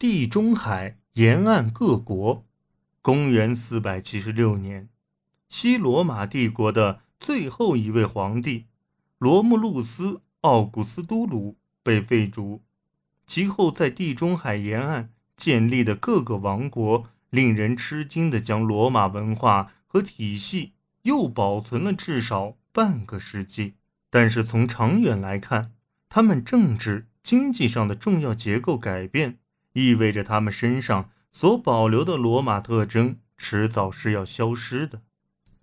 地中海沿岸各国。公元四百七十六年，西罗马帝国的最后一位皇帝罗慕路斯·奥古斯都鲁被废除。其后，在地中海沿岸建立的各个王国，令人吃惊的将罗马文化和体系又保存了至少半个世纪。但是，从长远来看，他们政治经济上的重要结构改变，意味着他们身上。所保留的罗马特征，迟早是要消失的。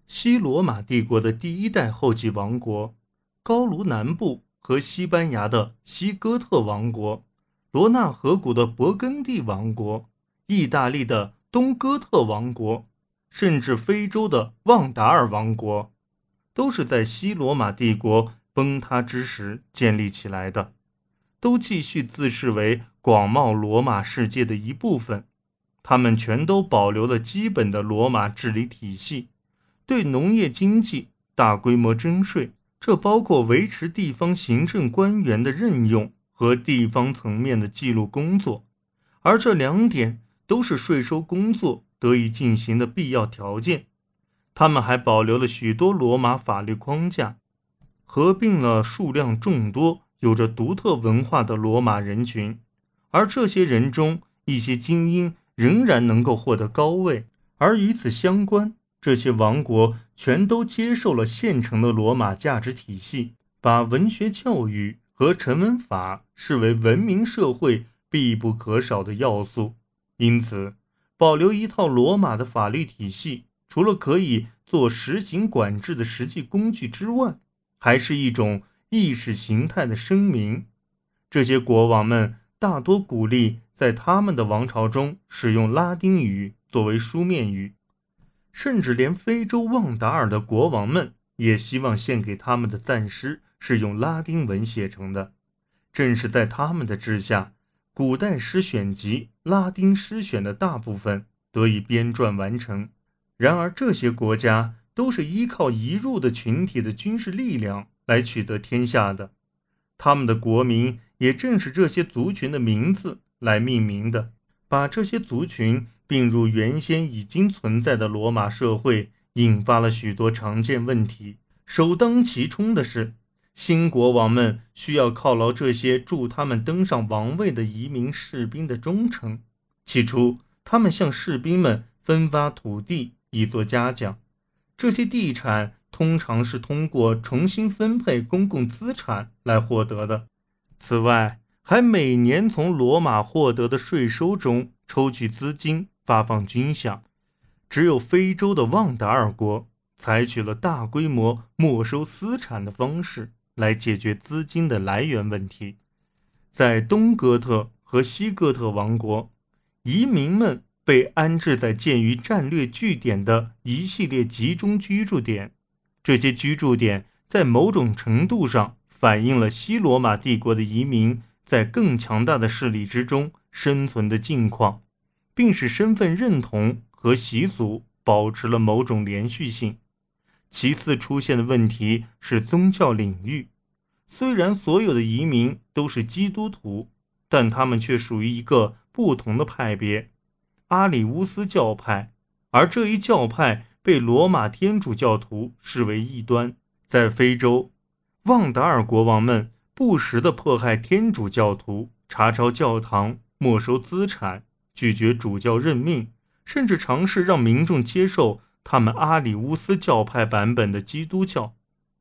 西罗马帝国的第一代后继王国，高卢南部和西班牙的西哥特王国，罗纳河谷的勃艮第王国，意大利的东哥特王国，甚至非洲的旺达尔王国，都是在西罗马帝国崩塌之时建立起来的，都继续自视为广袤罗马世界的一部分。他们全都保留了基本的罗马治理体系，对农业经济大规模征税，这包括维持地方行政官员的任用和地方层面的记录工作，而这两点都是税收工作得以进行的必要条件。他们还保留了许多罗马法律框架，合并了数量众多、有着独特文化的罗马人群，而这些人中一些精英。仍然能够获得高位，而与此相关，这些王国全都接受了现成的罗马价值体系，把文学教育和成文法视为文明社会必不可少的要素。因此，保留一套罗马的法律体系，除了可以做实行管制的实际工具之外，还是一种意识形态的声明。这些国王们大多鼓励。在他们的王朝中，使用拉丁语作为书面语，甚至连非洲旺达尔的国王们也希望献给他们的赞诗是用拉丁文写成的。正是在他们的治下，古代诗选集《拉丁诗选》的大部分得以编撰完成。然而，这些国家都是依靠移入的群体的军事力量来取得天下的，他们的国民也正是这些族群的名字。来命名的，把这些族群并入原先已经存在的罗马社会，引发了许多常见问题。首当其冲的是，新国王们需要犒劳这些助他们登上王位的移民士兵的忠诚。起初，他们向士兵们分发土地以作嘉奖，这些地产通常是通过重新分配公共资产来获得的。此外，还每年从罗马获得的税收中抽取资金发放军饷，只有非洲的旺达尔国采取了大规模没收私产的方式来解决资金的来源问题。在东哥特和西哥特王国，移民们被安置在建于战略据点的一系列集中居住点，这些居住点在某种程度上反映了西罗马帝国的移民。在更强大的势力之中生存的境况，并使身份认同和习俗保持了某种连续性。其次出现的问题是宗教领域。虽然所有的移民都是基督徒，但他们却属于一个不同的派别——阿里乌斯教派，而这一教派被罗马天主教徒视为异端。在非洲，旺达尔国王们。不时地迫害天主教徒，查抄教堂，没收资产，拒绝主教任命，甚至尝试让民众接受他们阿里乌斯教派版本的基督教。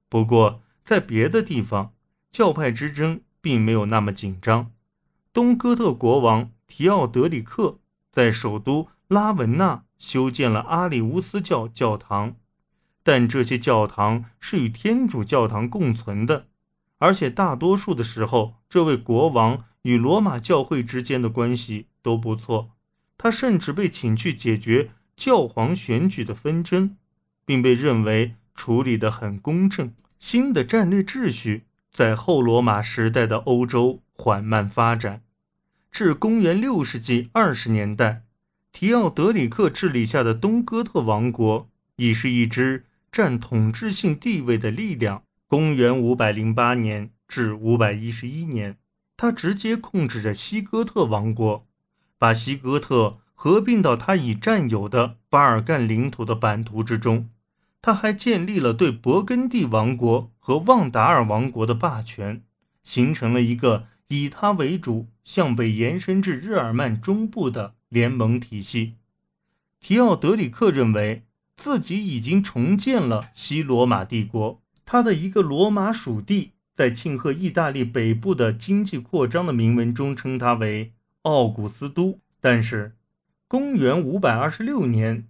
不过，在别的地方，教派之争并没有那么紧张。东哥特国王提奥德里克在首都拉文纳修建了阿里乌斯教教堂，但这些教堂是与天主教堂共存的。而且大多数的时候，这位国王与罗马教会之间的关系都不错。他甚至被请去解决教皇选举的纷争，并被认为处理得很公正。新的战略秩序在后罗马时代的欧洲缓慢发展，至公元六世纪二十年代，提奥德里克治理下的东哥特王国已是一支占统治性地位的力量。公元五百零八年至五百一十一年，他直接控制着西哥特王国，把西哥特合并到他已占有的巴尔干领土的版图之中。他还建立了对勃艮第王国和旺达尔王国的霸权，形成了一个以他为主、向北延伸至日耳曼中部的联盟体系。提奥德里克认为自己已经重建了西罗马帝国，他的一个罗马属地在庆贺意大利北部的经济扩张的铭文中称他为奥古斯都。但是，公元526年，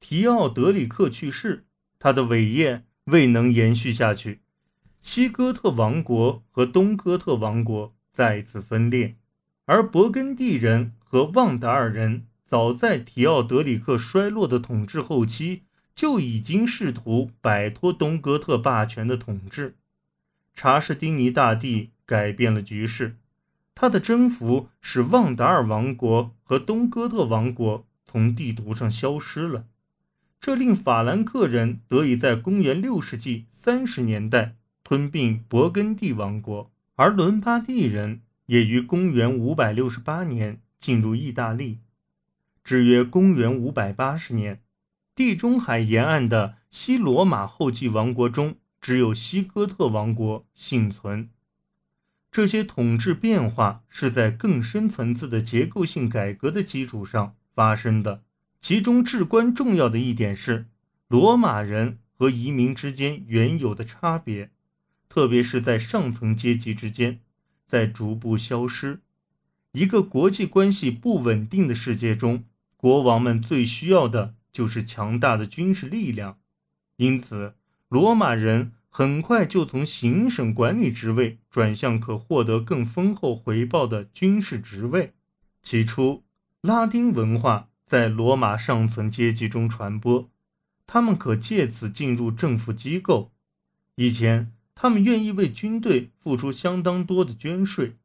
提奥德里克去世。他的伟业未能延续下去，西哥特王国和东哥特王国再次分裂，而勃艮第人和旺达尔人早在提奥德里克衰落的统治后期就已经试图摆脱东哥特霸权的统治。查士丁尼大帝改变了局势，他的征服使旺达尔王国和东哥特王国从地图上消失了。这令法兰克人得以在公元六世纪三十年代吞并勃艮第王国，而伦巴第人也于公元五百六十八年进入意大利。至约公元五百八十年，地中海沿岸的西罗马后继王国中，只有西哥特王国幸存。这些统治变化是在更深层次的结构性改革的基础上发生的。其中至关重要的一点是，罗马人和移民之间原有的差别，特别是在上层阶级之间，在逐步消失。一个国际关系不稳定的世界中，国王们最需要的就是强大的军事力量。因此，罗马人很快就从行省管理职位转向可获得更丰厚回报的军事职位。起初，拉丁文化。在罗马上层阶级中传播，他们可借此进入政府机构。以前，他们愿意为军队付出相当多的捐税，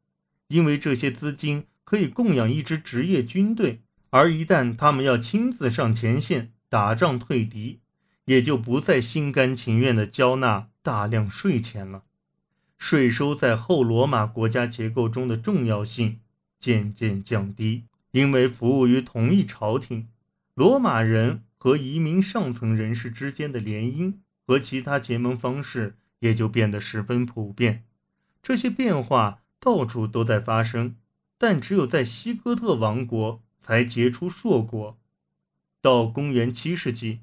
因为这些资金可以供养一支职业军队。而一旦他们要亲自上前线打仗退敌，也就不再心甘情愿地交纳大量税钱了。税收在后罗马国家结构中的重要性渐渐降低。因为服务于同一朝廷，罗马人和移民上层人士之间的联姻和其他结盟方式也就变得十分普遍。这些变化到处都在发生，但只有在西哥特王国才结出硕果。到公元七世纪，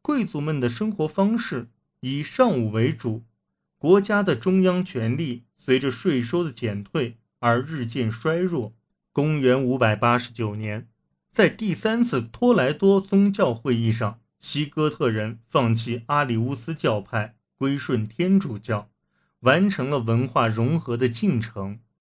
贵族们的生活方式以上武为主，国家的中央权力随着税收的减退而日渐衰弱。公元五百八十九年，在第三次托莱多宗教会议上，西哥特人放弃阿里乌斯教派，归顺天主教，完成了文化融合的进程。